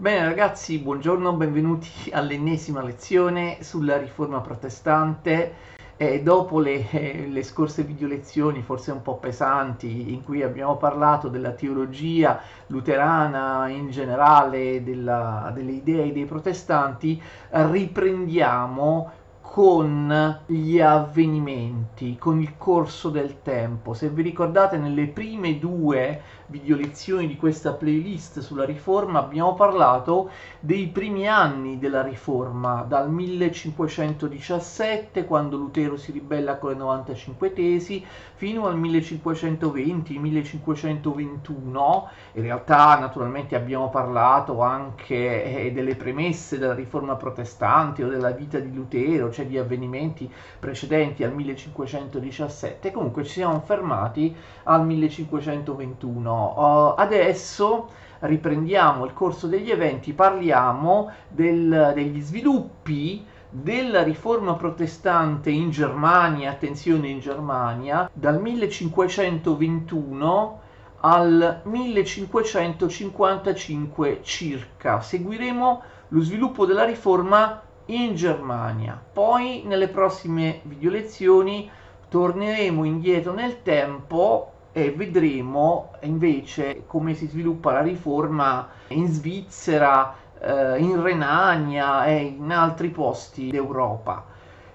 Bene ragazzi, buongiorno, benvenuti all'ennesima lezione sulla riforma protestante. E dopo le, eh, le, scorse video lezioni, forse un po' pesanti, in cui abbiamo parlato della teologia luterana in generale, della, delle idee dei protestanti, riprendiamo con gli avvenimenti, con il corso del tempo. Se vi ricordate nelle prime due video lezioni di questa playlist sulla riforma abbiamo parlato dei primi anni della riforma, dal 1517 quando Lutero si ribella con le 95 tesi fino al 1520-1521. In realtà naturalmente abbiamo parlato anche eh, delle premesse della riforma protestante o della vita di Lutero, cioè di avvenimenti precedenti al 1517, comunque ci siamo fermati al 1521. Uh, adesso riprendiamo il corso degli eventi, parliamo del, degli sviluppi della riforma protestante in Germania, attenzione in Germania, dal 1521 al 1555 circa. Seguiremo lo sviluppo della riforma in Germania. Poi nelle prossime video lezioni torneremo indietro nel tempo e vedremo invece come si sviluppa la riforma in Svizzera, eh, in Renania e in altri posti d'Europa.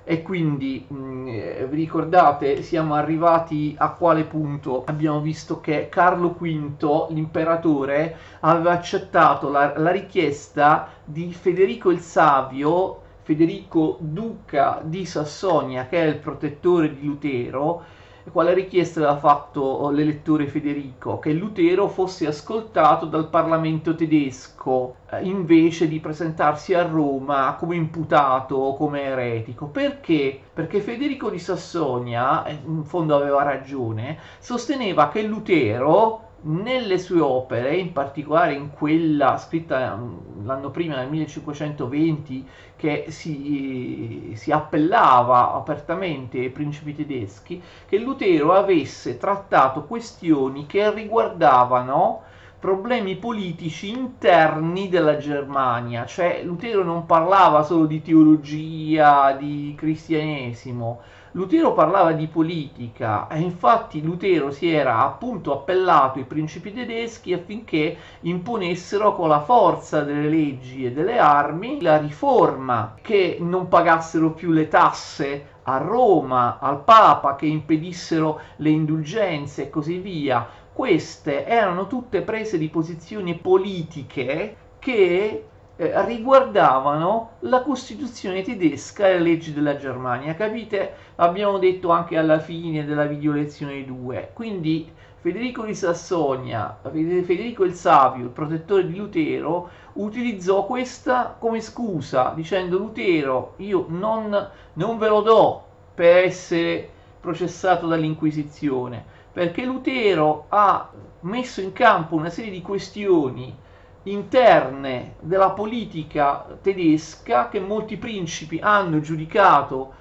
E quindi mh, mm, vi ricordate, siamo arrivati a quale punto? Abbiamo visto che Carlo V, l'imperatore, aveva accettato la, la richiesta di Federico il Savio Federico Duca di Sassonia, che è il protettore di Lutero, quale richiesta aveva fatto l'elettore Federico? Che Lutero fosse ascoltato dal Parlamento tedesco eh, invece di presentarsi a Roma come imputato o come eretico. Perché? Perché Federico di Sassonia, in fondo aveva ragione, sosteneva che Lutero nelle sue opere, in particolare in quella scritta mm, l'anno prima, nel 1520, che si, si, appellava apertamente ai principi tedeschi, che Lutero avesse trattato questioni che riguardavano problemi politici interni della Germania, cioè Lutero non parlava solo di teologia, di cristianesimo, Lutero parlava di politica e infatti Lutero si era appunto appellato ai principi tedeschi affinché imponessero con la forza delle leggi e delle armi la riforma, che non pagassero più le tasse a Roma, al Papa, che impedissero le indulgenze e così via. Queste erano tutte prese di posizioni politiche che eh, riguardavano la Costituzione tedesca e le leggi della Germania. Capite? Abbiamo detto anche alla fine della video lezione 2. Quindi Federico di Sassonia, Federico il Savio, il protettore di Lutero, utilizzò questa come scusa, dicendo Lutero, io non, non ve lo do per essere processato dall'Inquisizione, perché Lutero ha messo in campo una serie di questioni interne della politica tedesca che molti principi hanno giudicato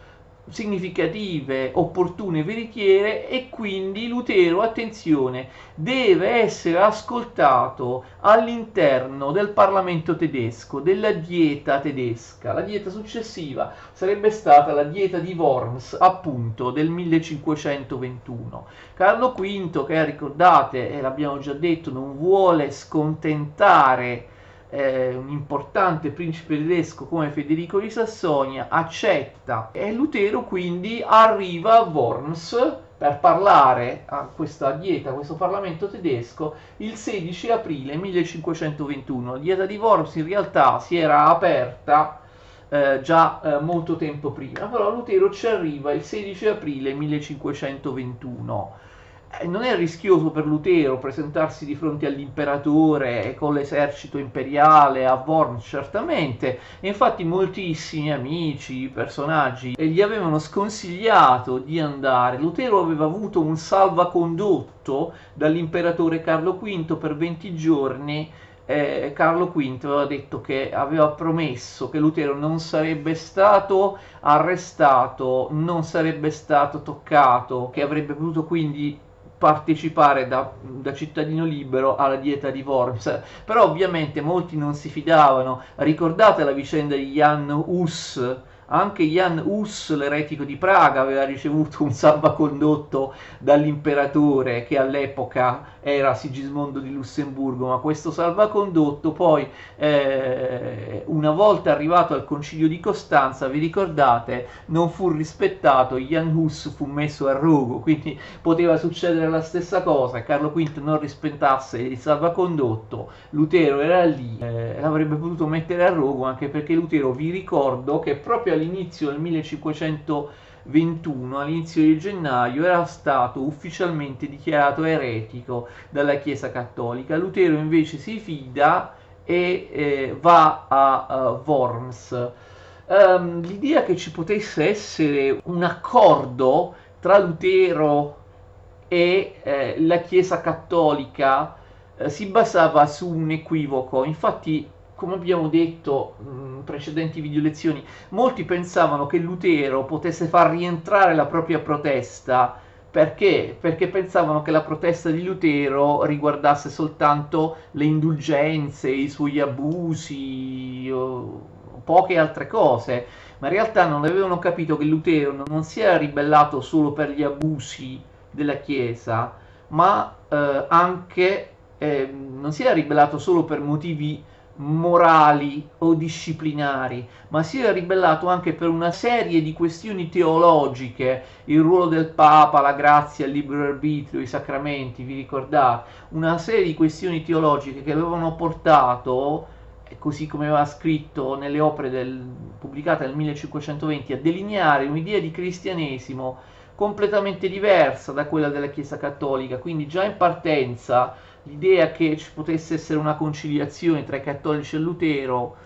significative, opportune veritiere e quindi Lutero, attenzione, deve essere ascoltato all'interno del Parlamento tedesco, della dieta tedesca. La dieta successiva sarebbe stata la dieta di Worms, appunto, del 1521. Carlo V, che ricordate, e l'abbiamo già detto, non vuole scontentare eh, un importante principe tedesco come Federico di Sassonia accetta e Lutero quindi arriva a Worms per parlare a questa dieta, a questo Parlamento tedesco, il 16 aprile 1521. La dieta di Worms in realtà si era aperta eh, già eh, molto tempo prima, però Lutero ci arriva il 16 aprile 1521 eh, non è rischioso per Lutero presentarsi di fronte all'imperatore con l'esercito imperiale a Worms, certamente, e infatti moltissimi amici, personaggi gli avevano sconsigliato di andare. Lutero aveva avuto un salvacondotto dall'imperatore Carlo V per 20 giorni eh, Carlo V aveva detto che aveva promesso che Lutero non sarebbe stato arrestato, non sarebbe stato toccato, che avrebbe potuto quindi partecipare da, da, cittadino libero alla dieta di Worms, però ovviamente molti non si fidavano. Ricordate la vicenda di Jan Hus? Anche Jan Hus, l'eretico di Praga, aveva ricevuto un salvacondotto dall'imperatore che all'epoca era Sigismondo di Lussemburgo, ma questo salvacondotto poi eh, una volta arrivato al concilio di Costanza, vi ricordate, non fu rispettato, Jan Hus fu messo a rogo, quindi poteva succedere la stessa cosa, Carlo V non rispettasse il salvacondotto, Lutero era lì, eh, l'avrebbe potuto mettere a rogo anche perché Lutero, vi ricordo che proprio all'inizio del 1500 21 all'inizio di gennaio era stato ufficialmente dichiarato eretico dalla Chiesa Cattolica. Lutero invece si fida e eh, va a uh, Worms. Um, l'idea che ci potesse essere un accordo tra Lutero e eh, la Chiesa Cattolica eh, si basava su un equivoco. Infatti come abbiamo detto in precedenti video lezioni, molti pensavano che Lutero potesse far rientrare la propria protesta perché? Perché pensavano che la protesta di Lutero riguardasse soltanto le indulgenze, i suoi abusi, poche altre cose, ma in realtà non avevano capito che Lutero non si era ribellato solo per gli abusi della Chiesa, ma eh, anche eh, non si era ribellato solo per motivi morali o disciplinari, ma si era ribellato anche per una serie di questioni teologiche, il ruolo del Papa, la grazia, il libero arbitrio, i sacramenti, vi ricordate? Una serie di questioni teologiche che avevano portato, così come aveva scritto nelle opere del, pubblicate nel 1520, a delineare un'idea di cristianesimo completamente diversa da quella della Chiesa Cattolica, quindi già in partenza l'idea che ci potesse essere una conciliazione tra i cattolici e Lutero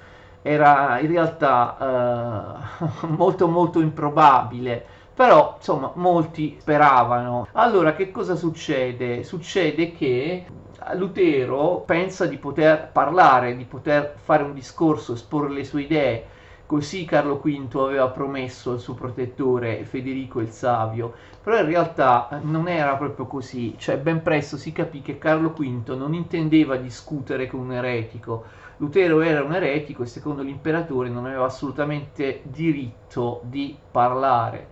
era in realtà eh, molto molto improbabile. Però insomma molti speravano. Allora che cosa succede? Succede che Lutero pensa di poter parlare di poter fare un discorso esporre le sue idee Così Carlo V aveva promesso al suo protettore Federico il Savio, però in realtà eh, non era proprio così, cioè ben presto si capì che Carlo V non intendeva discutere con un eretico. Lutero era un eretico e secondo l'imperatore non aveva assolutamente diritto di parlare.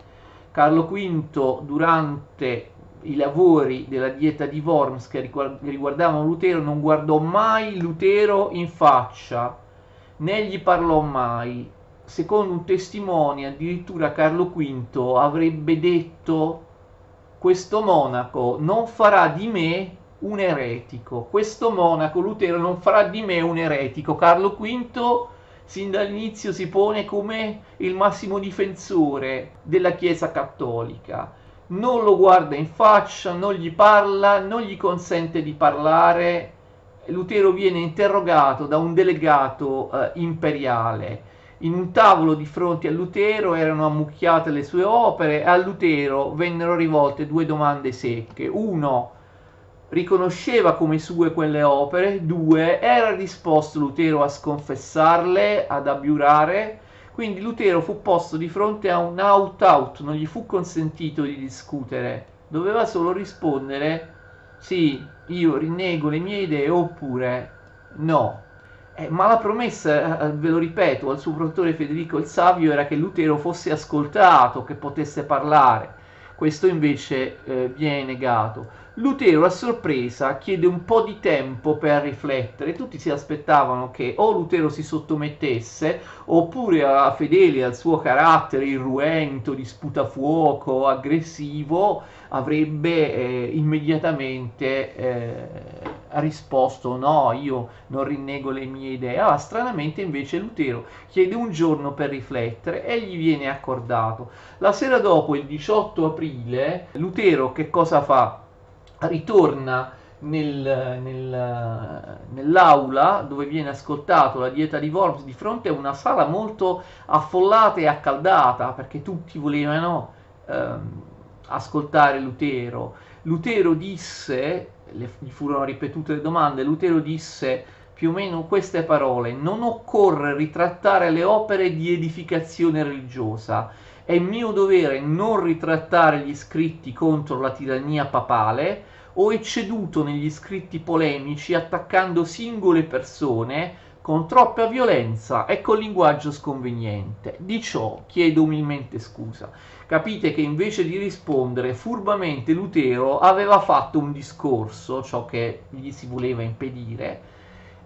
Carlo V durante i lavori della dieta di Worms che riguardavano Lutero non guardò mai Lutero in faccia né gli parlò mai secondo un testimone addirittura Carlo V avrebbe detto questo monaco non farà di me un eretico, questo monaco Lutero non farà di me un eretico. Carlo V sin dall'inizio si pone come il massimo difensore della Chiesa cattolica. Non lo guarda in faccia, non gli parla, non gli consente di parlare. Lutero viene interrogato da un delegato eh, imperiale in un tavolo di fronte a Lutero erano ammucchiate le sue opere e a Lutero vennero rivolte due domande secche. Uno, riconosceva come sue quelle opere. Due, era disposto Lutero a sconfessarle, ad abiurare. Quindi Lutero fu posto di fronte a un out-out, non gli fu consentito di discutere. Doveva solo rispondere sì, io rinnego le mie idee oppure no. Eh, ma la promessa, eh, ve lo ripeto, al suo protettore Federico il Savio era che Lutero fosse ascoltato, che potesse parlare. Questo invece eh, viene negato. Lutero a sorpresa chiede un po' di tempo per riflettere, tutti si aspettavano che o Lutero si sottomettesse oppure a fedeli al suo carattere irruento, di sputafuoco, aggressivo, avrebbe eh, immediatamente eh, risposto no, io non rinnego le mie idee. Ah, stranamente invece Lutero chiede un giorno per riflettere e gli viene accordato. La sera dopo, il 18 aprile, Lutero che cosa fa? Ritorna nel, nel, nell'aula dove viene ascoltato la dieta di Worms di fronte a una sala molto affollata e accaldata perché tutti volevano ehm, ascoltare Lutero. Lutero disse, le, gli furono ripetute le domande, Lutero disse più o meno queste parole, non occorre ritrattare le opere di edificazione religiosa, è mio dovere non ritrattare gli scritti contro la tirannia papale, ho ecceduto negli scritti polemici attaccando singole persone con troppa violenza e con linguaggio sconveniente. Di ciò chiedo umilmente scusa. Capite che invece di rispondere furbamente Lutero aveva fatto un discorso, ciò che gli si voleva impedire,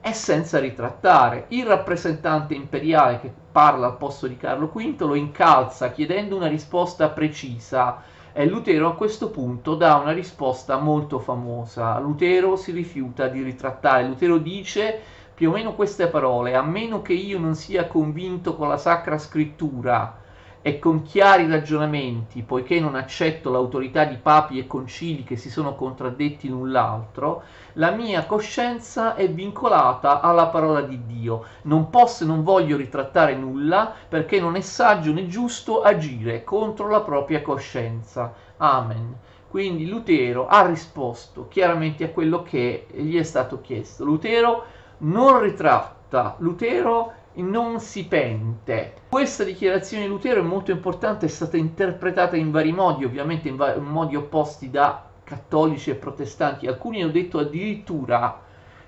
e senza ritrattare. Il rappresentante imperiale che parla al posto di Carlo V lo incalza chiedendo una risposta precisa e Lutero a questo punto dà una risposta molto famosa. Lutero si rifiuta di ritrattare. Lutero dice più o meno queste parole, a meno che io non sia convinto con la Sacra Scrittura e con chiari ragionamenti, poiché non accetto l'autorità di papi e concili che si sono contraddetti l'un l'altro, la mia coscienza è vincolata alla parola di Dio. Non posso e non voglio ritrattare nulla perché non è saggio né giusto agire contro la propria coscienza. Amen. Quindi Lutero ha risposto chiaramente a quello che gli è stato chiesto. Lutero non ritratta, Lutero non si pente. Questa dichiarazione di Lutero è molto importante, è stata interpretata in vari modi, ovviamente in, vari, in modi opposti da cattolici e protestanti. Alcuni hanno detto addirittura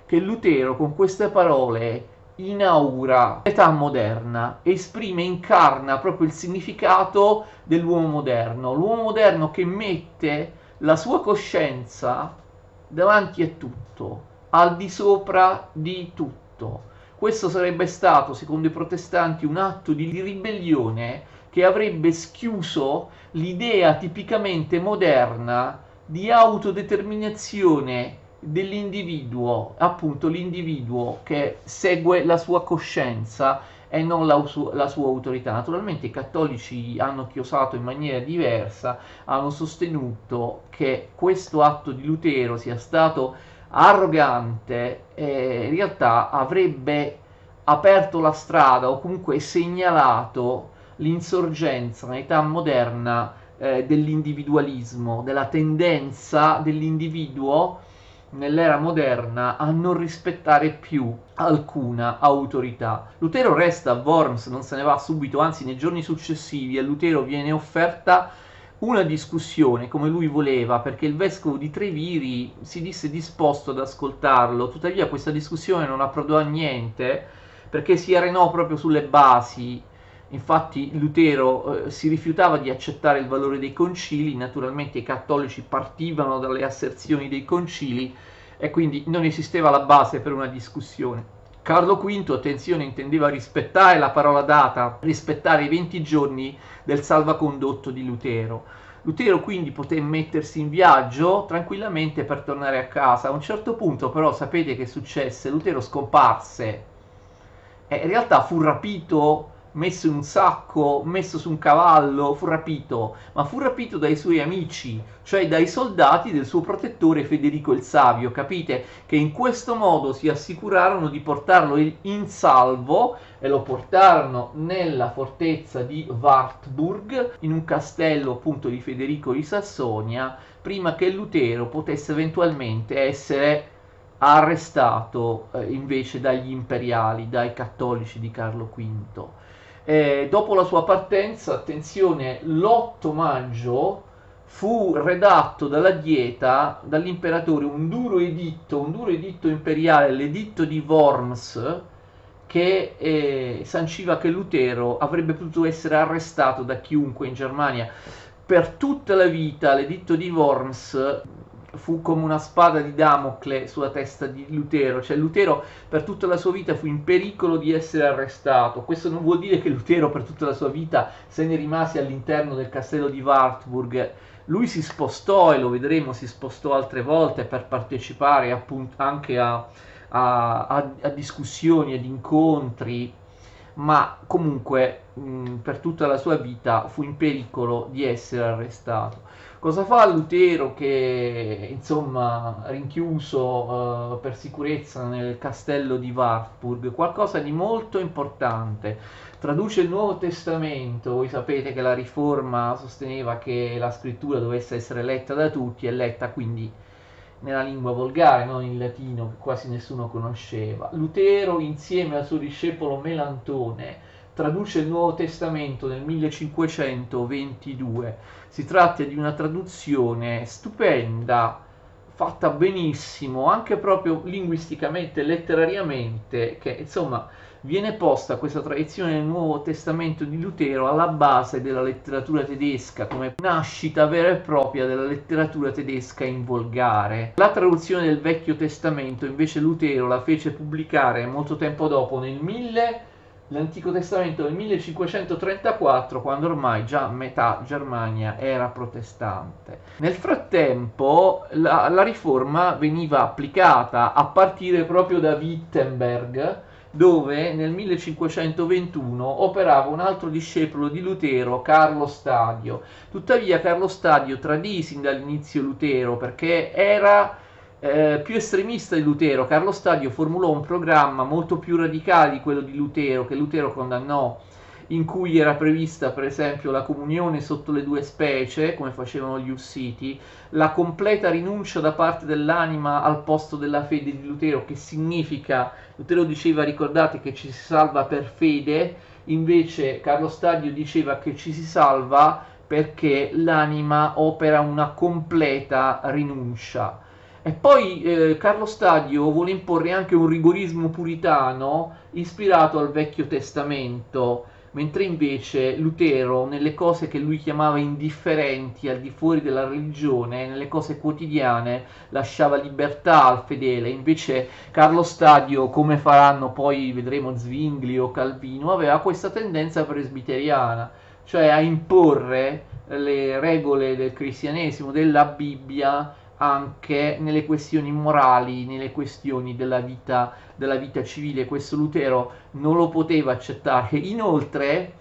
che Lutero con queste parole inaugura l'età moderna, esprime, incarna proprio il significato dell'uomo moderno, l'uomo moderno che mette la sua coscienza davanti a tutto, al di sopra di tutto. Questo sarebbe stato, secondo i protestanti, un atto di ribellione che avrebbe schiuso l'idea tipicamente moderna di autodeterminazione dell'individuo, appunto l'individuo che segue la sua coscienza e non la, la, sua autorità. Naturalmente i cattolici hanno chiosato in maniera diversa, hanno sostenuto che questo atto di Lutero sia stato arrogante eh, in realtà avrebbe aperto la strada o comunque segnalato l'insorgenza nell'età moderna eh, dell'individualismo, della tendenza dell'individuo nell'era moderna a non rispettare più alcuna autorità. Lutero resta a Worms, non se ne va subito, anzi nei giorni successivi a Lutero viene offerta una discussione come lui voleva, perché il vescovo di Treviri si disse disposto ad ascoltarlo, tuttavia questa discussione non approdò a niente, perché si arenò proprio sulle basi. Infatti Lutero eh, si rifiutava di accettare il valore dei concili, naturalmente i cattolici partivano dalle asserzioni dei concili e quindi non esisteva la base per una discussione. Carlo V, attenzione, intendeva rispettare la parola data, rispettare i 20 giorni del salvacondotto di Lutero. Lutero quindi poté mettersi in viaggio tranquillamente per tornare a casa. A un certo punto però sapete che successe? Lutero scomparse e in realtà fu rapito messo in un sacco, messo su un cavallo, fu rapito, ma fu rapito dai suoi amici, cioè dai soldati del suo protettore Federico il Savio. Capite che in questo modo si assicurarono di portarlo in salvo e lo portarono nella fortezza di Wartburg, in un castello appunto di Federico di Sassonia, prima che Lutero potesse eventualmente essere arrestato eh, invece dagli imperiali, dai cattolici di Carlo V. Eh, dopo la sua partenza, attenzione, l'8 maggio fu redatto dalla dieta, dall'imperatore, un duro editto, un duro editto imperiale, l'editto di Worms, che eh, sanciva che Lutero avrebbe potuto essere arrestato da chiunque in Germania per tutta la vita. L'editto di Worms fu come una spada di Damocle sulla testa di Lutero, cioè Lutero per tutta la sua vita fu in pericolo di essere arrestato. Questo non vuol dire che Lutero per tutta la sua vita se ne rimase all'interno del castello di Wartburg. Lui si spostò e lo vedremo, si spostò altre volte per partecipare appunto anche a, a, a, a discussioni ed incontri ma comunque mh, per tutta la sua vita fu in pericolo di essere arrestato. Cosa fa Lutero che, insomma, rinchiuso uh, per sicurezza nel castello di Wartburg? Qualcosa di molto importante. Traduce il Nuovo Testamento, voi sapete che la Riforma sosteneva che la scrittura dovesse essere letta da tutti, è letta quindi nella lingua volgare, non in latino, che quasi nessuno conosceva. Lutero, insieme al suo discepolo Melantone, traduce il Nuovo Testamento nel 1522. Si tratta di una traduzione stupenda, fatta benissimo, anche proprio linguisticamente, letterariamente, che insomma viene posta questa tradizione del Nuovo Testamento di Lutero alla base della letteratura tedesca, come nascita vera e propria della letteratura tedesca in volgare. La traduzione del Vecchio Testamento invece Lutero la fece pubblicare molto tempo dopo, nel 1000 l'Antico Testamento nel 1534, quando ormai già metà Germania era protestante. Nel frattempo la, la riforma veniva applicata a partire proprio da Wittenberg, dove nel 1521 operava un altro discepolo di Lutero, Carlo Stadio. Tuttavia Carlo Stadio tradì sin dall'inizio Lutero perché era eh, più estremista di Lutero. Carlo Stadio formulò un programma molto più radicale di quello di Lutero, che Lutero condannò in cui era prevista per esempio la comunione sotto le due specie, come facevano gli Ussiti, la completa rinuncia da parte dell'anima al posto della fede di Lutero, che significa, Lutero diceva ricordate che ci si salva per fede, invece Carlo Stadio diceva che ci si salva perché l'anima opera una completa rinuncia. E poi eh, Carlo Stadio vuole imporre anche un rigorismo puritano ispirato al Vecchio Testamento, mentre invece Lutero nelle cose che lui chiamava indifferenti al di fuori della religione, nelle cose quotidiane, lasciava libertà al fedele, invece Carlo Stadio, come faranno poi vedremo Zwingli o Calvino, aveva questa tendenza presbiteriana, cioè a imporre le regole del cristianesimo, della Bibbia, anche nelle questioni morali, nelle questioni della vita, della vita civile. Questo Lutero non lo poteva accettare. Inoltre,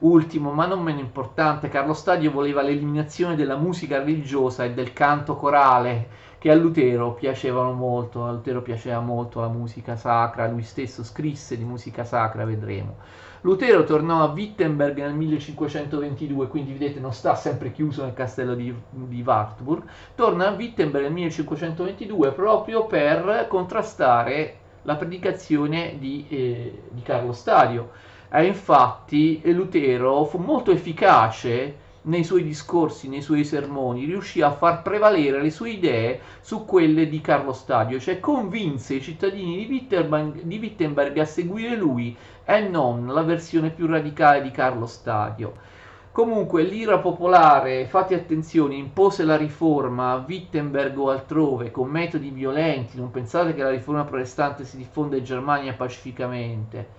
ultimo ma non meno importante, Carlo Stadio voleva l'eliminazione della musica religiosa e del canto corale che a Lutero piacevano molto, a Lutero piaceva molto la musica sacra, lui stesso scrisse di musica sacra, vedremo. Lutero tornò a Wittenberg nel 1522, quindi vedete non sta sempre chiuso nel castello di, di Wartburg, torna a Wittenberg nel 1522 proprio per contrastare la predicazione di, eh, di Carlo Stadio. E infatti Lutero fu molto efficace nei suoi discorsi, nei suoi sermoni, riuscì a far prevalere le sue idee su quelle di Carlo Stadio, cioè convinse i cittadini di Wittenberg, di Wittenberg a seguire lui e non la versione più radicale di Carlo Stadio. Comunque l'ira popolare, fate attenzione, impose la riforma a Wittenberg o altrove con metodi violenti, non pensate che la riforma protestante si diffonde in Germania pacificamente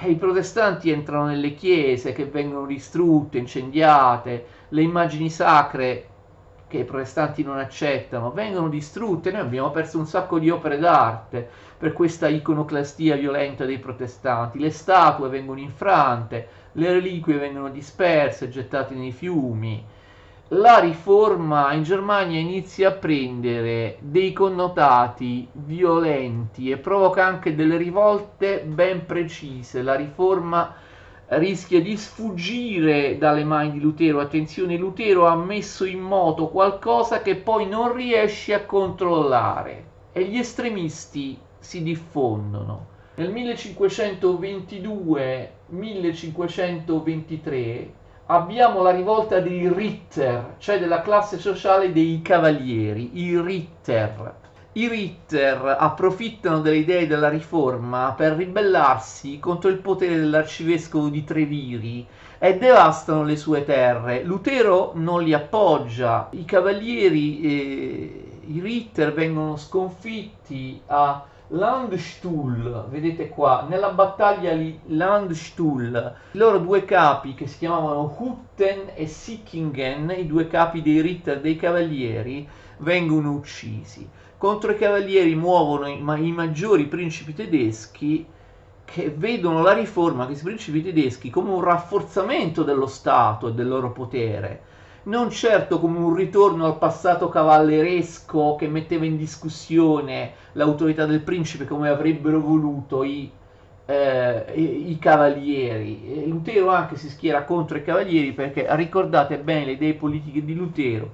eh, i protestanti entrano nelle chiese che vengono distrutte, incendiate, le immagini sacre che i protestanti non accettano vengono distrutte, noi abbiamo perso un sacco di opere d'arte per questa iconoclastia violenta dei protestanti, le statue vengono infrante, le reliquie vengono disperse, gettate nei fiumi, la riforma in Germania inizia a prendere dei connotati violenti e provoca anche delle rivolte ben precise. La riforma rischia di sfuggire dalle mani di Lutero. Attenzione, Lutero ha messo in moto qualcosa che poi non riesce a controllare e gli estremisti si diffondono. Nel 1522-1523 abbiamo la rivolta dei Ritter, cioè della classe sociale dei cavalieri, i Ritter. I Ritter approfittano delle idee della riforma per ribellarsi contro il potere dell'arcivescovo di Treviri e devastano le sue terre. Lutero non li appoggia, i cavalieri, eh, i Ritter vengono sconfitti a Landstuhl, vedete qua, nella battaglia di Landstuhl, i loro due capi che si chiamavano Hutten e Sickingen, i due capi dei Ritter dei Cavalieri, vengono uccisi. Contro i Cavalieri muovono i, ma- i maggiori principi tedeschi che vedono la riforma, questi principi tedeschi, come un rafforzamento dello Stato e del loro potere non certo come un ritorno al passato cavalleresco che metteva in discussione l'autorità del principe come avrebbero voluto i, eh, i, cavalieri. Lutero anche si schiera contro i cavalieri perché ricordate bene le idee politiche di Lutero.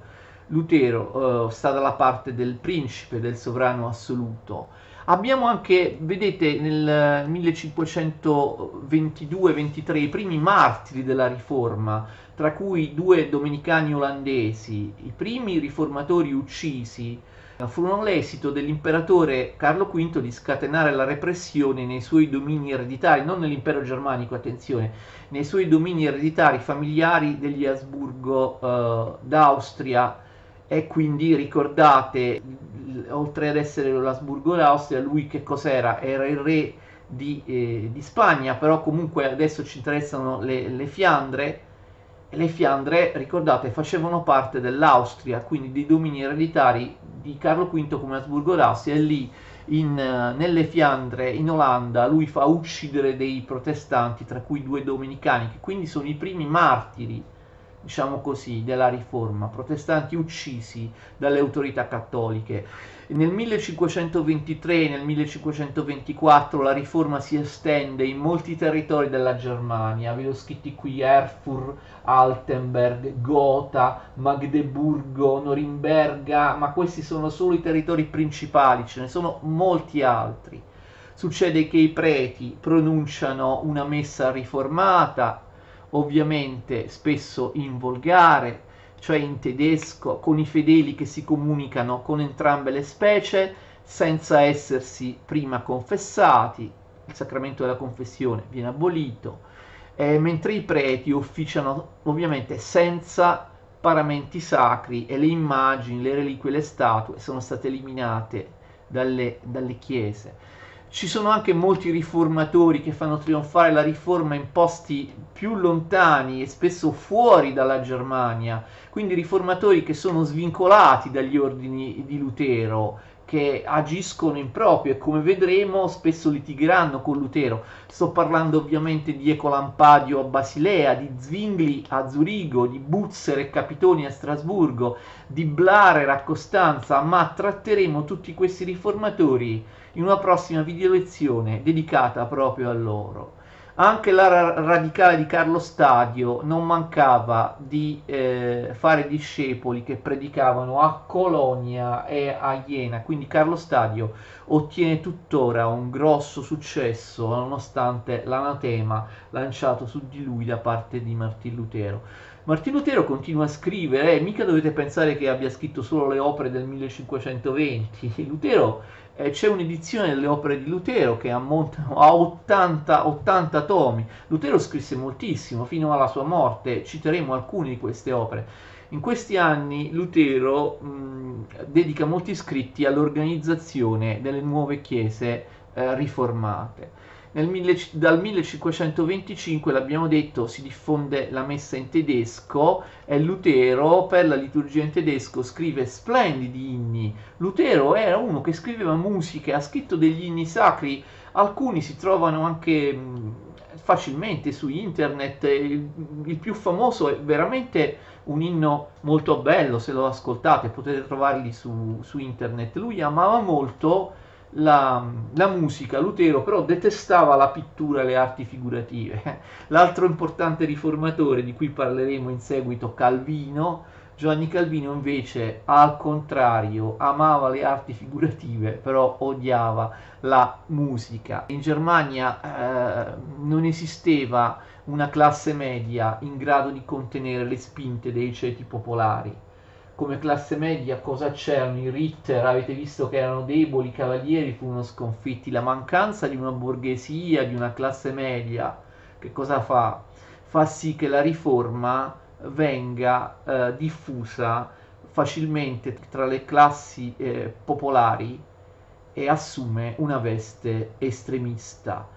Lutero eh, sta dalla parte del principe, del sovrano assoluto. Abbiamo anche, vedete, nel 1522-23 i primi martiri della Riforma, tra cui due domenicani olandesi, i primi riformatori uccisi furono l'esito dell'imperatore Carlo V di scatenare la repressione nei suoi domini ereditari, non nell'impero germanico, attenzione, nei suoi domini ereditari familiari degli Asburgo eh, d'Austria e quindi ricordate, oltre ad essere l'Asburgo d'Austria, lui che cos'era? Era il re di, eh, di Spagna, però comunque adesso ci interessano le, le Fiandre, le Fiandre, ricordate, facevano parte dell'Austria, quindi dei domini ereditari di Carlo V come Asburgo d'Austria, e lì in, nelle Fiandre, in Olanda, lui fa uccidere dei protestanti, tra cui due domenicani, che quindi sono i primi martiri diciamo così, della riforma, protestanti uccisi dalle autorità cattoliche. Nel 1523 e nel 1524 la riforma si estende in molti territori della Germania, ve l'ho scritti qui Erfurt, Altenberg, Gotha, Magdeburgo, Norimberga, ma questi sono solo i territori principali, ce ne sono molti altri. Succede che i preti pronunciano una messa riformata, ovviamente spesso in volgare, cioè in tedesco, con i fedeli che si comunicano con entrambe le specie senza essersi prima confessati, il sacramento della confessione viene abolito, eh, mentre i preti ufficiano ovviamente senza paramenti sacri e le immagini, le reliquie, le statue sono state eliminate dalle, dalle chiese. Ci sono anche molti riformatori che fanno trionfare la riforma in posti più lontani e spesso fuori dalla Germania, quindi riformatori che sono svincolati dagli ordini di Lutero, che agiscono in proprio e come vedremo spesso litigheranno con Lutero. Sto parlando ovviamente di Ecolampadio a Basilea, di Zwingli a Zurigo, di Butzer e Capitoni a Strasburgo, di Blarer a Costanza, ma tratteremo tutti questi riformatori in una prossima video lezione dedicata proprio a loro. Anche la radicale di Carlo Stadio non mancava di eh, fare discepoli che predicavano a Colonia e a Iena, quindi Carlo Stadio ottiene tuttora un grosso successo nonostante l'anatema lanciato su di lui da parte di Martin Lutero. Martin Lutero continua a scrivere, eh, mica dovete pensare che abbia scritto solo le opere del 1520, Lutero eh, c'è un'edizione delle opere di Lutero che ammontano a 80, 80 tomi. Lutero scrisse moltissimo fino alla sua morte, citeremo alcune di queste opere. In questi anni Lutero mh, dedica molti scritti all'organizzazione delle nuove chiese eh, riformate. Mille, dal 1525, l'abbiamo detto, si diffonde la messa in tedesco e Lutero per la liturgia in tedesco scrive splendidi inni. Lutero era uno che scriveva musiche, ha scritto degli inni sacri, alcuni si trovano anche facilmente su internet, il, il più famoso è veramente un inno molto bello, se lo ascoltate potete trovarli su, su internet. Lui amava molto la, la, musica, Lutero però detestava la pittura e le arti figurative. L'altro importante riformatore di cui parleremo in seguito, Calvino, Giovanni Calvino invece al contrario amava le arti figurative però odiava la musica. In Germania eh, non esisteva una classe media in grado di contenere le spinte dei ceti popolari come classe media cosa c'erano? I Ritter, avete visto che erano deboli, i cavalieri furono sconfitti, la mancanza di una borghesia, di una classe media, che cosa fa? Fa sì che la riforma venga eh, diffusa facilmente tra le classi eh, popolari e assume una veste estremista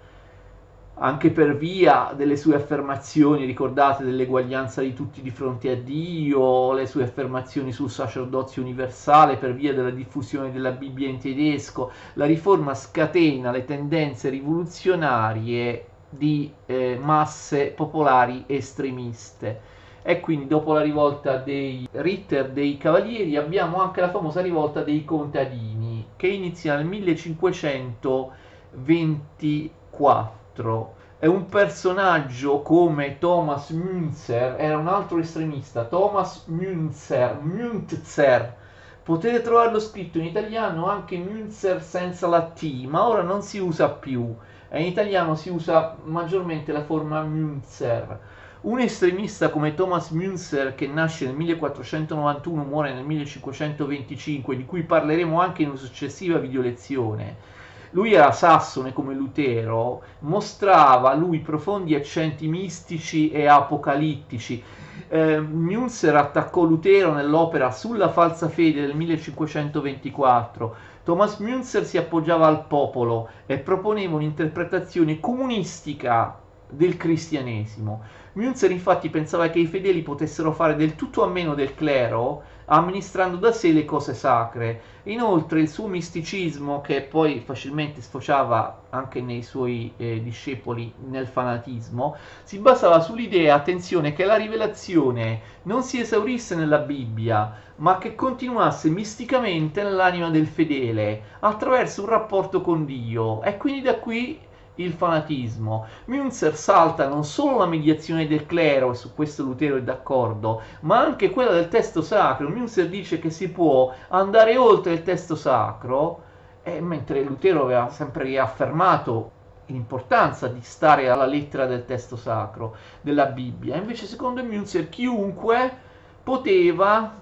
anche per via delle sue affermazioni, ricordate, dell'eguaglianza di tutti di fronte a Dio, le sue affermazioni sul sacerdozio universale, per via della diffusione della Bibbia in tedesco, la riforma scatena le tendenze rivoluzionarie di eh, masse popolari estremiste. E quindi dopo la rivolta dei Ritter, dei Cavalieri, abbiamo anche la famosa rivolta dei contadini, che inizia nel 1524 altro è un personaggio come Thomas Münzer, era un altro estremista, Thomas Münzer, Münzer, Potete trovarlo scritto in italiano anche Münzer senza la T, ma ora non si usa più. In italiano si usa maggiormente la forma Münzer. Un estremista come Thomas Münzer, che nasce nel 1491 muore nel 1525, di cui parleremo anche in una successiva video lezione, lui era sassone come Lutero, mostrava lui profondi accenti mistici e apocalittici. Eh, Münzer attaccò Lutero nell'opera Sulla falsa fede del 1524. Thomas Münzer si appoggiava al popolo e proponeva un'interpretazione comunistica del cristianesimo. Münzer infatti pensava che i fedeli potessero fare del tutto a meno del clero amministrando da sé le cose sacre. Inoltre il suo misticismo, che poi facilmente sfociava anche nei suoi eh, discepoli nel fanatismo, si basava sull'idea, attenzione, che la rivelazione non si esaurisse nella Bibbia, ma che continuasse misticamente nell'anima del fedele attraverso un rapporto con Dio. E quindi da qui il fanatismo. Münzer salta non solo la mediazione del clero, e su questo Lutero è d'accordo, ma anche quella del testo sacro. Münzer dice che si può andare oltre il testo sacro, eh, mentre Lutero aveva sempre riaffermato l'importanza di stare alla lettera del testo sacro della Bibbia. Invece, secondo Münzer, chiunque poteva,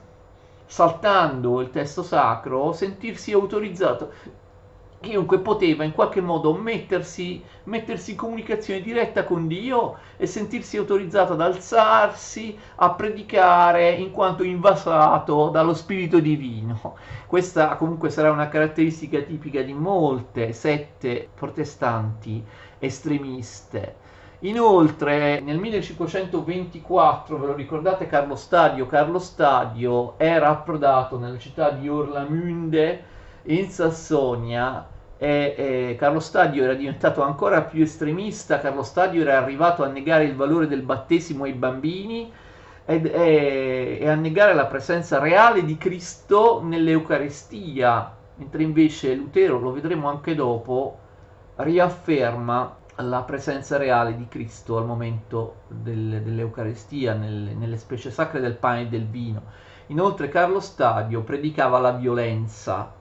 saltando il testo sacro, sentirsi autorizzato chiunque poteva in qualche modo mettersi, mettersi, in comunicazione diretta con Dio e sentirsi autorizzato ad alzarsi a predicare in quanto invasato dallo Spirito Divino. Questa comunque sarà una caratteristica tipica di molte sette protestanti estremiste. Inoltre nel 1524, ve lo ricordate Carlo Stadio? Carlo Stadio era approdato nella città di Orlamünde in Sassonia e, e Carlo Stadio era diventato ancora più estremista, Carlo Stadio era arrivato a negare il valore del battesimo ai bambini ed, e, e a negare la presenza reale di Cristo nell'Eucaristia, mentre invece Lutero, lo vedremo anche dopo, riafferma la presenza reale di Cristo al momento del, dell'Eucaristia, nel, nelle specie sacre del pane e del vino. Inoltre Carlo Stadio predicava la violenza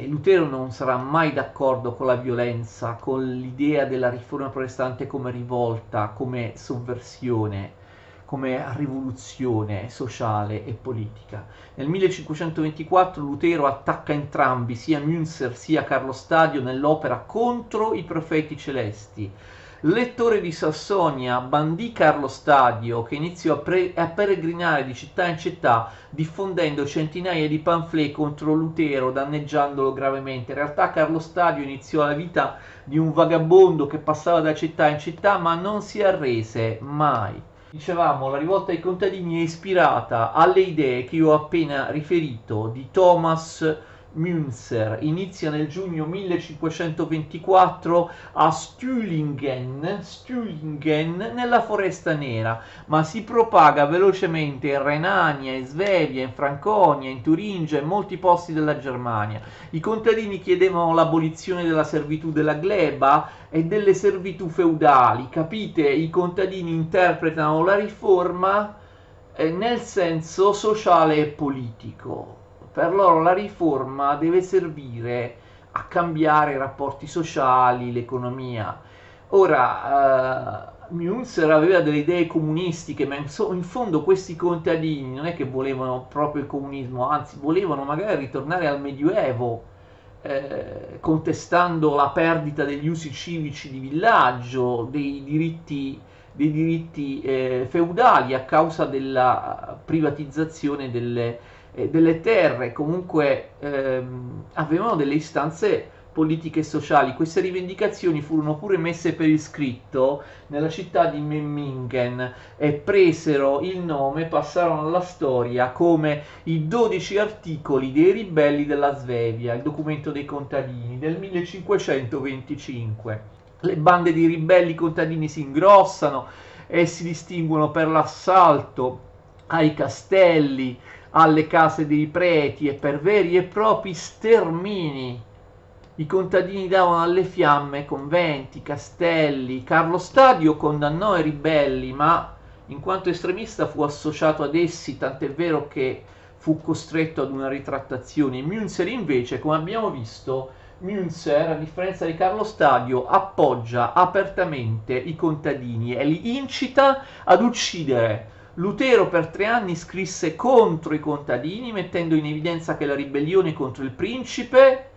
e Lutero non sarà mai d'accordo con la violenza, con l'idea della riforma protestante come rivolta, come sovversione, come rivoluzione sociale e politica. Nel 1524 Lutero attacca entrambi, sia Münzer sia Carlo Stadio, nell'opera contro i profeti celesti Lettore di Sassonia bandì Carlo Stadio che iniziò a, pre- a, peregrinare di città in città diffondendo centinaia di pamphlet contro Lutero danneggiandolo gravemente. In realtà Carlo Stadio iniziò la vita di un vagabondo che passava da città in città ma non si arrese mai. Dicevamo, la rivolta ai contadini è ispirata alle idee che io ho appena riferito di Thomas Münzer inizia nel giugno 1524 a Stühlingen, nella Foresta Nera, ma si propaga velocemente in Renania, in Svevia, in Franconia, in Turingia e in molti posti della Germania. I contadini chiedevano l'abolizione della servitù della gleba e delle servitù feudali. Capite? I contadini interpretano la riforma eh, nel senso sociale e politico per loro la riforma deve servire a cambiare i rapporti sociali, l'economia. Ora, uh, Münzer aveva delle idee comunistiche, ma in, so, in, fondo questi contadini non è che volevano proprio il comunismo, anzi volevano magari ritornare al Medioevo, eh, contestando la perdita degli usi civici di villaggio, dei diritti, dei diritti eh, feudali a causa della privatizzazione delle, eh, delle terre, comunque ehm, avevano delle istanze politiche e sociali. Queste rivendicazioni furono pure messe per iscritto nella città di Memmingen e presero il nome, passarono alla storia come i 12 articoli dei ribelli della Svevia, il documento dei contadini del 1525. Le bande di ribelli contadini si ingrossano e si distinguono per l'assalto ai castelli, alle case dei preti e per veri e propri stermini. I contadini davano alle fiamme conventi, castelli. Carlo Stadio condannò i ribelli, ma in quanto estremista fu associato ad essi, tant'è vero che fu costretto ad una ritrattazione. Münzer invece, come abbiamo visto, Münzer, a differenza di Carlo Stadio, appoggia apertamente i contadini e li incita ad uccidere. Lutero per tre anni scrisse contro i contadini, mettendo in evidenza che la ribellione contro il principe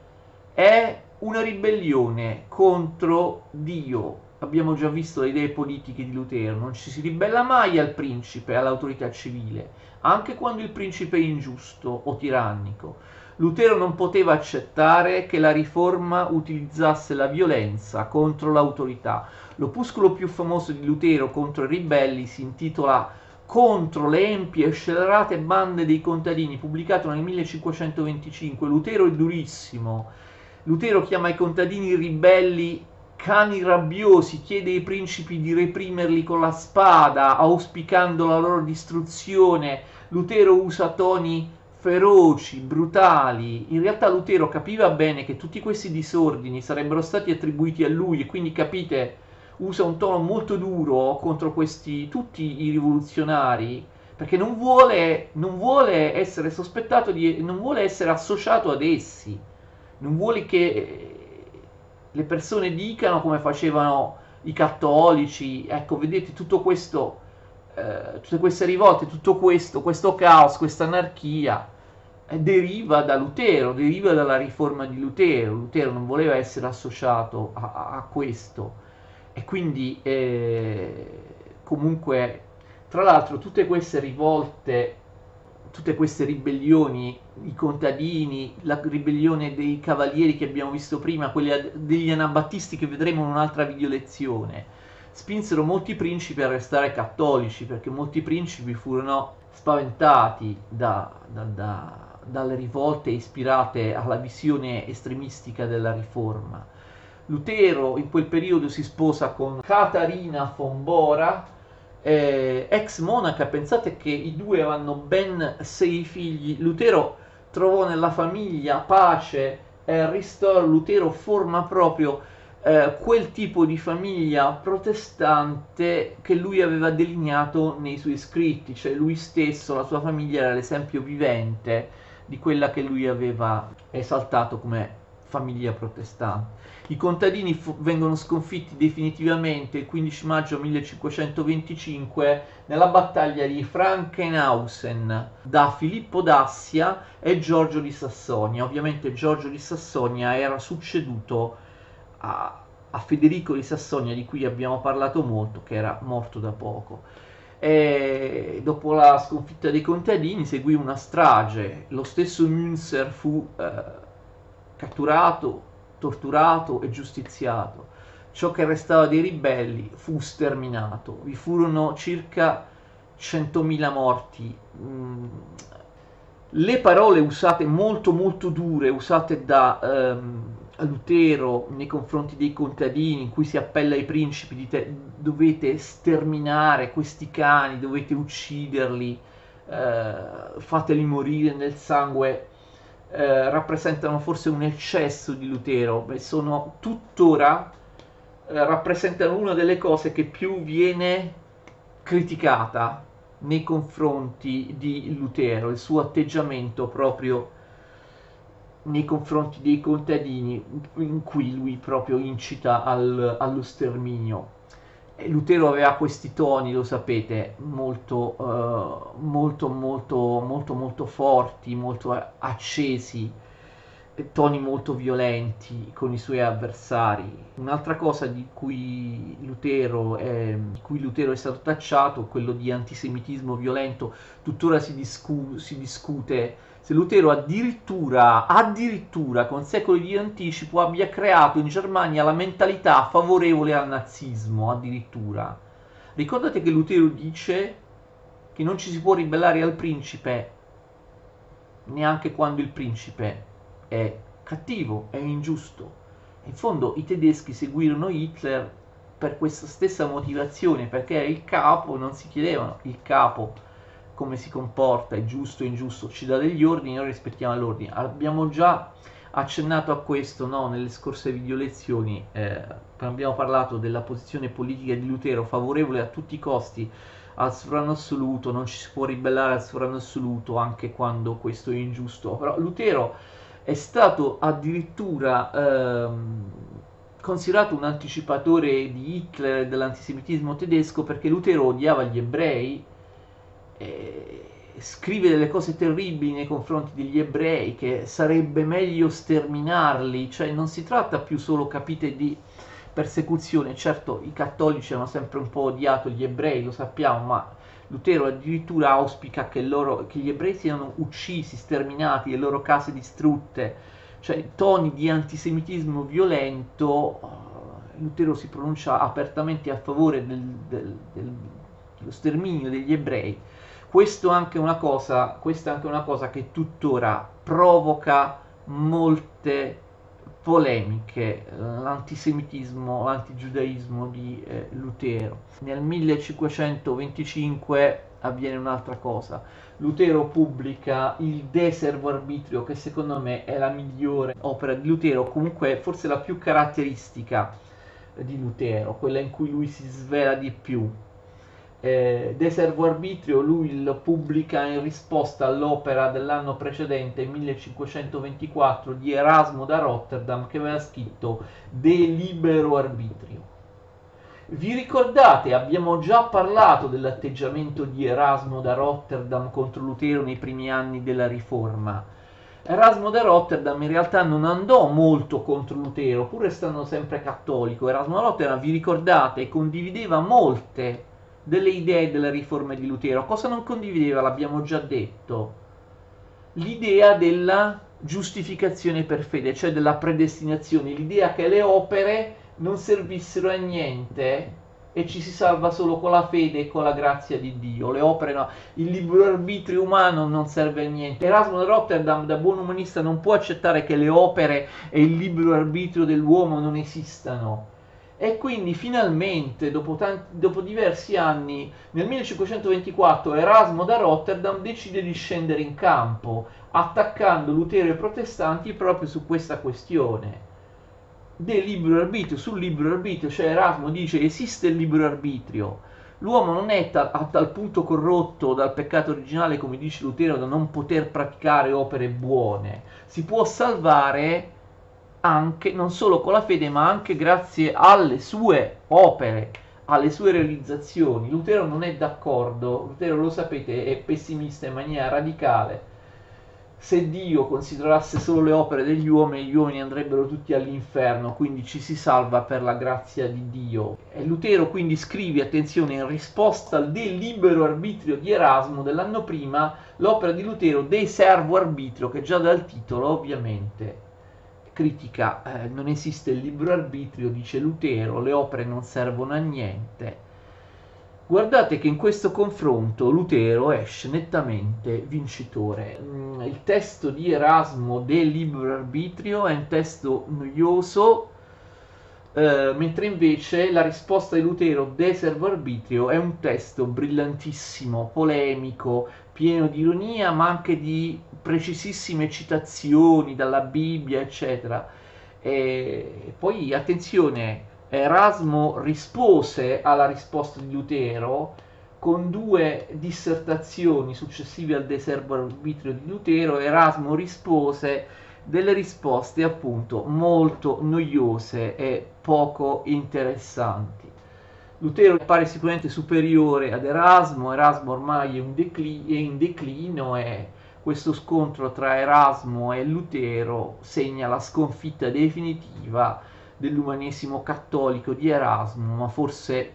è una ribellione contro Dio. Abbiamo già visto le idee politiche di Lutero, non ci si ribella mai al principe, all'autorità civile, anche quando il principe è ingiusto o tirannico. Lutero non poteva accettare che la riforma utilizzasse la violenza contro l'autorità. L'opuscolo più famoso di Lutero contro i ribelli si intitola Contro le empie e scellerate bande dei contadini, pubblicato nel 1525. Lutero è durissimo. Lutero chiama i contadini ribelli cani rabbiosi, chiede ai principi di reprimerli con la spada, auspicando la loro distruzione. Lutero usa toni feroci, brutali. In realtà Lutero capiva bene che tutti questi disordini sarebbero stati attribuiti a lui e quindi capite, usa un tono molto duro contro questi tutti i rivoluzionari perché non vuole, non vuole essere sospettato di non vuole essere associato ad essi. Non vuole che le persone dicano come facevano i cattolici. Ecco, vedete tutto questo eh, tutte queste rivolte, tutto questo, questo caos, questa anarchia eh, deriva da Lutero, deriva dalla riforma di Lutero. Lutero non voleva essere associato a, a questo e quindi eh, comunque, tra l'altro, tutte queste rivolte, tutte queste ribellioni, i contadini, la ribellione dei cavalieri che abbiamo visto prima, quella degli anabattisti che vedremo in un'altra video lezione spinsero molti principi a restare cattolici perché molti principi furono spaventati da, da, da, dalle rivolte ispirate alla visione estremistica della riforma. Lutero in quel periodo si sposa con Catarina von Bora, eh, ex monaca, pensate che i due avevano ben sei figli. Lutero trovò nella famiglia pace e ristoro. Lutero forma proprio eh, quel tipo di famiglia protestante che lui aveva delineato nei suoi scritti, cioè lui stesso, la sua famiglia era l'esempio vivente di quella che lui aveva esaltato come famiglia protestante. I contadini fu- vengono sconfitti definitivamente il 15 maggio 1525 nella battaglia di Frankenhausen da Filippo d'Assia e Giorgio di Sassonia. Ovviamente Giorgio di Sassonia era succeduto a, a Federico di Sassonia, di cui abbiamo parlato molto, che era morto da poco. E dopo la sconfitta dei contadini seguì una strage, lo stesso Münzer fu eh, catturato, torturato e giustiziato. Ciò che restava dei ribelli fu sterminato. Vi furono circa 100.000 morti. Mm. Le parole usate molto molto dure, usate da ehm, Lutero nei confronti dei contadini, in cui si appella ai principi, dite dovete sterminare questi cani, dovete ucciderli, eh, fateli morire nel sangue, eh, rappresentano forse un eccesso di Lutero, Beh, sono tuttora, eh, rappresentano una delle cose che più viene criticata nei confronti di Lutero, il suo atteggiamento proprio nei confronti dei contadini in cui lui proprio incita al, allo sterminio. Lutero aveva questi toni, lo sapete, molto, uh, molto, molto, molto, molto forti, molto accesi, toni molto violenti con i suoi avversari. Un'altra cosa di cui Lutero è, di cui Lutero è stato tacciato, quello di antisemitismo violento, tuttora si, discu- si discute se Lutero addirittura, addirittura con secoli di anticipo abbia creato in Germania la mentalità favorevole al nazismo, addirittura. Ricordate che Lutero dice che non ci si può ribellare al principe neanche quando il principe è cattivo, è ingiusto. In fondo i tedeschi seguirono Hitler per questa stessa motivazione, perché era il capo, non si chiedevano il capo come si comporta, è giusto o ingiusto, ci dà degli ordini, noi rispettiamo l'ordine. Abbiamo già accennato a questo no, nelle scorse video lezioni, eh, abbiamo parlato della posizione politica di Lutero favorevole a tutti i costi al sovrano assoluto, non ci si può ribellare al sovrano assoluto anche quando questo è ingiusto, però Lutero è stato addirittura ehm, considerato un anticipatore di Hitler e dell'antisemitismo tedesco perché Lutero odiava gli ebrei, eh, scrive delle cose terribili nei confronti degli ebrei, che sarebbe meglio sterminarli, cioè non si tratta più solo, capite, di persecuzione, certo i cattolici hanno sempre un po' odiato gli ebrei, lo sappiamo, ma Lutero addirittura auspica che, loro, che gli ebrei siano uccisi, sterminati, le loro case distrutte, cioè toni di antisemitismo violento, Lutero si pronuncia apertamente a favore del, del, del, dello sterminio degli ebrei. Questo anche una cosa, questa è anche una cosa che tuttora provoca molte polemiche, l'antisemitismo, l'antigiudaismo di eh, Lutero. Nel 1525 avviene un'altra cosa. Lutero pubblica il De Servo Arbitrio, che secondo me è la migliore opera di Lutero, comunque forse la più caratteristica di Lutero, quella in cui lui si svela di più. Eh, De Servo Arbitrio lui lo pubblica in risposta all'opera dell'anno precedente, 1524, di Erasmo da Rotterdam, che aveva scritto De Libero Arbitrio. Vi ricordate, abbiamo già parlato dell'atteggiamento di Erasmo da Rotterdam contro Lutero nei primi anni della Riforma. Erasmo da Rotterdam in realtà non andò molto contro Lutero, pur restando sempre cattolico. Erasmo da Rotterdam, vi ricordate, condivideva molte delle idee della riforma di Lutero. Cosa non condivideva? L'abbiamo già detto. L'idea della giustificazione per fede, cioè della predestinazione, l'idea che le opere non servissero a niente e ci si salva solo con la fede e con la grazia di Dio. Le opere no, il libero arbitrio umano non serve a niente. Erasmo da Rotterdam, da buon umanista, non può accettare che le opere e il libero arbitrio dell'uomo non esistano. E quindi finalmente, dopo, tanti, dopo diversi anni, nel 1524 Erasmo da Rotterdam decide di scendere in campo, attaccando Lutero e i protestanti proprio su questa questione. Del libero arbitrio, sul libero arbitrio, cioè Erasmo dice esiste il libero arbitrio, l'uomo non è ta- a tal punto corrotto dal peccato originale come dice Lutero da non poter praticare opere buone, si può salvare anche non solo con la fede ma anche grazie alle sue opere, alle sue realizzazioni. Lutero non è d'accordo, Lutero lo sapete è pessimista in maniera radicale se Dio considerasse solo le opere degli uomini, gli uomini andrebbero tutti all'inferno, quindi ci si salva per la grazia di Dio. E Lutero quindi scrive, attenzione, in risposta al De libero arbitrio di Erasmo dell'anno prima, l'opera di Lutero De servo arbitrio, che già dal titolo ovviamente critica, eh, non esiste il libero arbitrio, dice Lutero, le opere non servono a niente Guardate che in questo confronto Lutero esce nettamente vincitore. Mm, il testo di Erasmo del libero arbitrio è un testo noioso, eh, mentre invece la risposta di Lutero de servo arbitrio è un testo brillantissimo, polemico, pieno di ironia, ma anche di precisissime citazioni dalla Bibbia, eccetera. E poi attenzione, Erasmo rispose alla risposta di Lutero con due dissertazioni successive al deserbo arbitrio di Lutero, Erasmo rispose delle risposte appunto molto noiose e poco interessanti. Lutero appare sicuramente superiore ad Erasmo, Erasmo ormai è, declino, è in declino e questo scontro tra Erasmo e Lutero segna la sconfitta definitiva dell'umanesimo cattolico di Erasmo, ma forse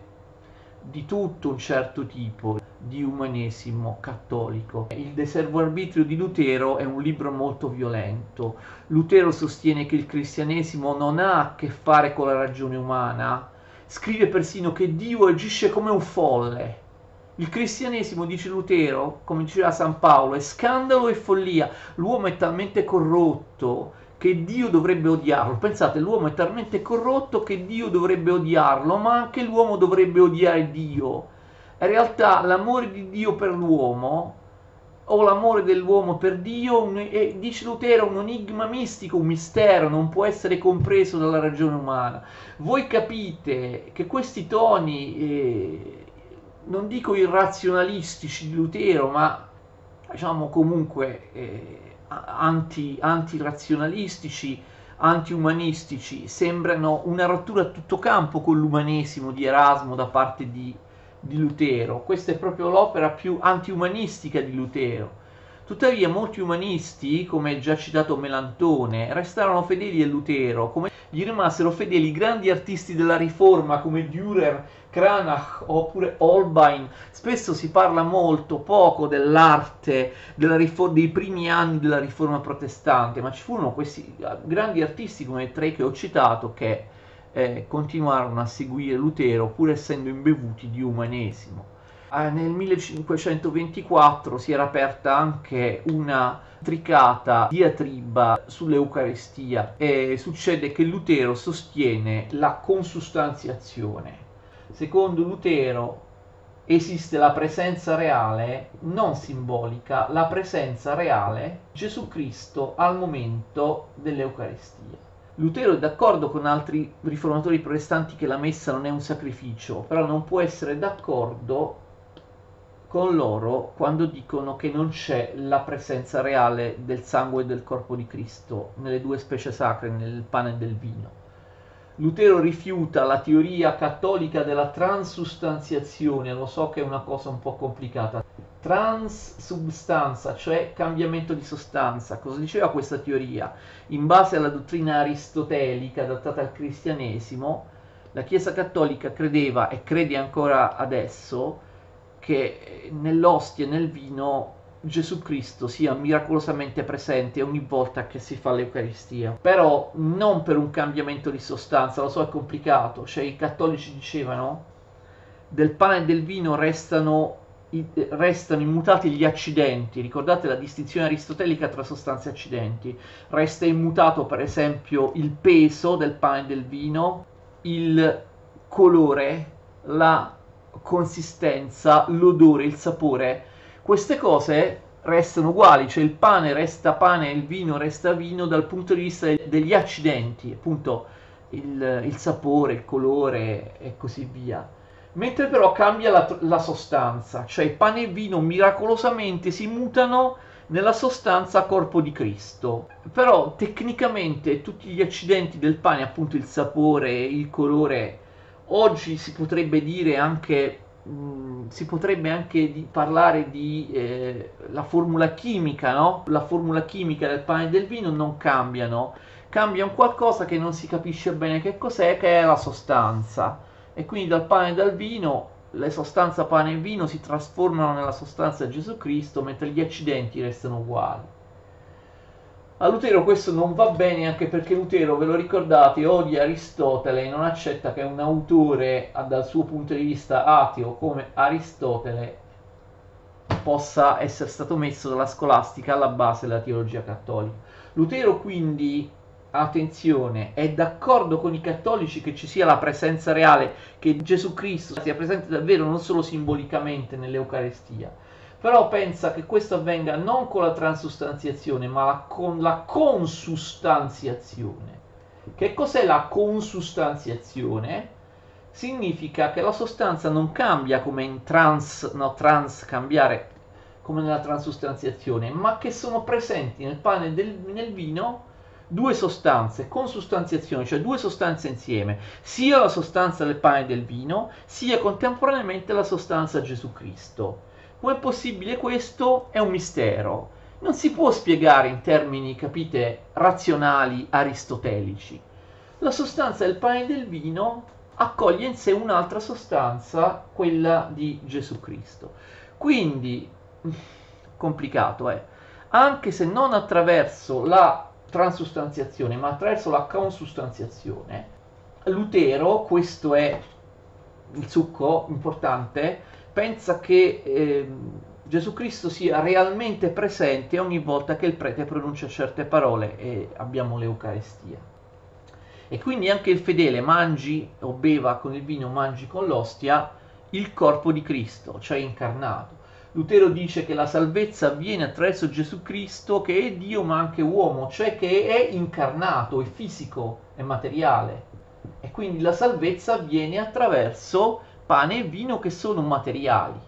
di tutto un certo tipo di umanesimo cattolico. Il De Servo Arbitrio di Lutero è un libro molto violento. Lutero sostiene che il cristianesimo non ha a che fare con la ragione umana, scrive persino che Dio agisce come un folle. Il cristianesimo, dice Lutero, come diceva San Paolo, è scandalo e follia. L'uomo è talmente corrotto che Dio dovrebbe odiarlo. Pensate, l'uomo è talmente corrotto che Dio dovrebbe odiarlo, ma anche l'uomo dovrebbe odiare Dio. In realtà l'amore di Dio per l'uomo o l'amore dell'uomo per Dio, un, e dice Lutero, un enigma mistico, un mistero, non può essere compreso dalla ragione umana. Voi capite che questi toni, eh, non dico irrazionalistici di Lutero, ma diciamo comunque eh, anti, antirazionalistici, antiumanistici, sembrano una rottura a tutto campo con l'umanesimo di Erasmo da parte di di Lutero, questa è proprio l'opera più antiumanistica di Lutero. Tuttavia molti umanisti, come già citato Melantone, restarono fedeli a Lutero, come gli rimasero fedeli grandi artisti della Riforma come Dürer, Cranach oppure Holbein. Spesso si parla molto poco dell'arte riforma, dei primi anni della Riforma protestante, ma ci furono questi grandi artisti come i tre che ho citato che eh, continuarono a seguire Lutero pur essendo imbevuti di umanesimo. Eh, nel 1524 si era aperta anche una tricata diatriba sull'Eucaristia e succede che Lutero sostiene la consustanziazione. Secondo Lutero esiste la presenza reale, non simbolica, la presenza reale Gesù Cristo al momento dell'Eucaristia. Lutero è d'accordo con altri riformatori protestanti che la messa non è un sacrificio, però non può essere d'accordo con loro quando dicono che non c'è la presenza reale del sangue e del corpo di Cristo nelle due specie sacre, nel pane e del vino. Lutero rifiuta la teoria cattolica della transustanziazione, lo so che è una cosa un po' complicata. Transsubstanza, cioè cambiamento di sostanza. Cosa diceva questa teoria? In base alla dottrina aristotelica adattata al cristianesimo, la Chiesa cattolica credeva e crede ancora adesso che nell'ostia e nel vino Gesù Cristo sia miracolosamente presente ogni volta che si fa l'Eucaristia. Però non per un cambiamento di sostanza, lo so è complicato, cioè i cattolici dicevano del pane e del vino restano, restano immutati gli accidenti, ricordate la distinzione aristotelica tra sostanze e accidenti, resta immutato per esempio il peso del pane e del vino, il colore, la consistenza, l'odore, il sapore. Queste cose restano uguali, cioè il pane resta pane il vino resta vino dal punto di vista degli accidenti, appunto il, il sapore, il colore e così via. Mentre però cambia la, la sostanza, cioè pane e vino miracolosamente si mutano nella sostanza corpo di Cristo. Però tecnicamente tutti gli accidenti del pane, appunto il sapore, il colore, oggi si potrebbe dire anche Mm, si potrebbe anche di parlare di eh, la formula chimica, no? La formula chimica del pane e del vino non cambiano, cambia un qualcosa che non si capisce bene che cos'è, che è la sostanza. E quindi dal pane e dal vino, le sostanze pane e vino si trasformano nella sostanza Gesù Cristo, mentre gli accidenti restano uguali. A Lutero questo non va bene anche perché Lutero, ve lo ricordate, odia Aristotele e non accetta che un autore dal suo punto di vista ateo come Aristotele possa essere stato messo dalla scolastica alla base della teologia cattolica. Lutero quindi, attenzione, è d'accordo con i cattolici che ci sia la presenza reale, che Gesù Cristo sia presente davvero non solo simbolicamente nell'Eucarestia, però pensa che questo avvenga non con la transustanziazione, ma la, con la consustanziazione. Che cos'è la consustanziazione? Significa che la sostanza non cambia come in trans, no, trans cambiare come nella transustanziazione, ma che sono presenti nel pane e nel vino due sostanze, consustanziazione, cioè due sostanze insieme, sia la sostanza del pane e del vino, sia contemporaneamente la sostanza Gesù Cristo. Com'è possibile questo? È un mistero. Non si può spiegare in termini, capite, razionali aristotelici. La sostanza del pane e del vino accoglie in sé un'altra sostanza, quella di Gesù Cristo. Quindi, complicato è, eh? anche se non attraverso la transustanziazione, ma attraverso la consustanziazione, Lutero, questo è il succo importante, pensa che eh, Gesù Cristo sia realmente presente ogni volta che il prete pronuncia certe parole e abbiamo l'Eucarestia. E quindi anche il fedele mangi o beva con il vino, mangi con l'ostia il corpo di Cristo, cioè incarnato. Lutero dice che la salvezza avviene attraverso Gesù Cristo che è Dio ma anche uomo, cioè che è incarnato, è fisico, è materiale. E quindi la salvezza avviene attraverso pane e vino che sono materiali.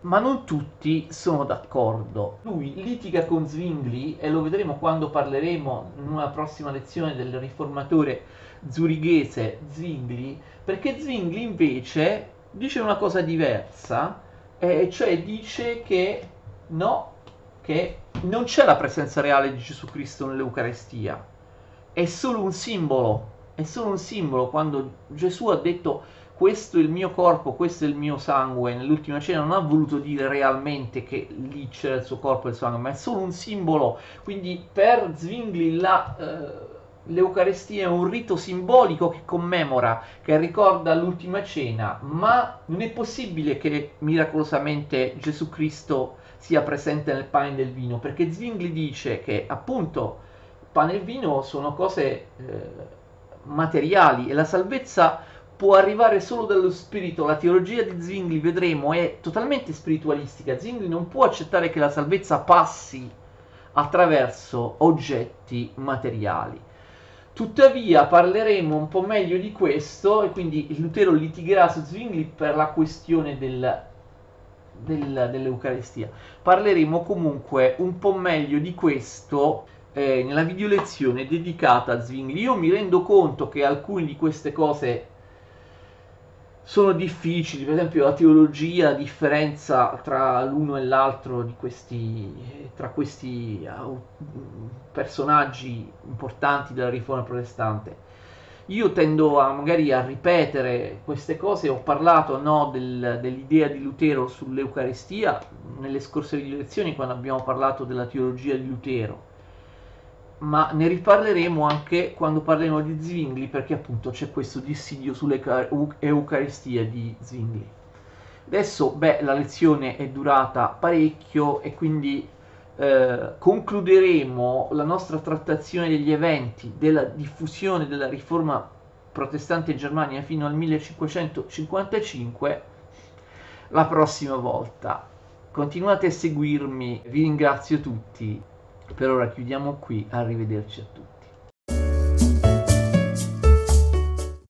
Ma non tutti sono d'accordo. Lui litiga con Zwingli e lo vedremo quando parleremo in una prossima lezione del riformatore zurighese Zwingli, perché Zwingli invece dice una cosa diversa, eh, cioè dice che no, che non c'è la presenza reale di Gesù Cristo nell'Eucarestia, è solo un simbolo, è solo un simbolo. Quando Gesù ha detto questo è il mio corpo, questo è il mio sangue, nell'ultima cena non ha voluto dire realmente che lì c'era il suo corpo e il sangue, ma è solo un simbolo, quindi per Zwingli la, eh, l'Eucarestia è un rito simbolico che commemora, che ricorda l'ultima cena, ma non è possibile che miracolosamente Gesù Cristo sia presente nel pane e nel vino, perché Zwingli dice che appunto pane e vino sono cose eh, materiali e la salvezza può arrivare solo dallo spirito. La teologia di Zwingli, vedremo, è totalmente spiritualistica. Zwingli non può accettare che la salvezza passi attraverso oggetti materiali. Tuttavia parleremo un po' meglio di questo e quindi Lutero litigherà su Zwingli per la questione del, del, dell'Eucaristia. Parleremo comunque un po' meglio di questo eh, nella video lezione dedicata a Zwingli. Io mi rendo conto che alcune di queste cose sono difficili, per esempio la teologia, la differenza tra l'uno e l'altro di questi, tra questi uh, personaggi importanti della riforma protestante. Io tendo a, magari a ripetere queste cose, ho parlato no, del, dell'idea di Lutero sull'Eucaristia nelle scorse lezioni quando abbiamo parlato della teologia di Lutero ma ne riparleremo anche quando parleremo di Zwingli perché appunto c'è questo dissidio sull'Eucaristia di Zwingli. Adesso, beh, la lezione è durata parecchio e quindi eh, concluderemo la nostra trattazione degli eventi della diffusione della riforma protestante in Germania fino al 1555 la prossima volta. Continuate a seguirmi, vi ringrazio tutti. Per ora chiudiamo qui, arrivederci a tutti.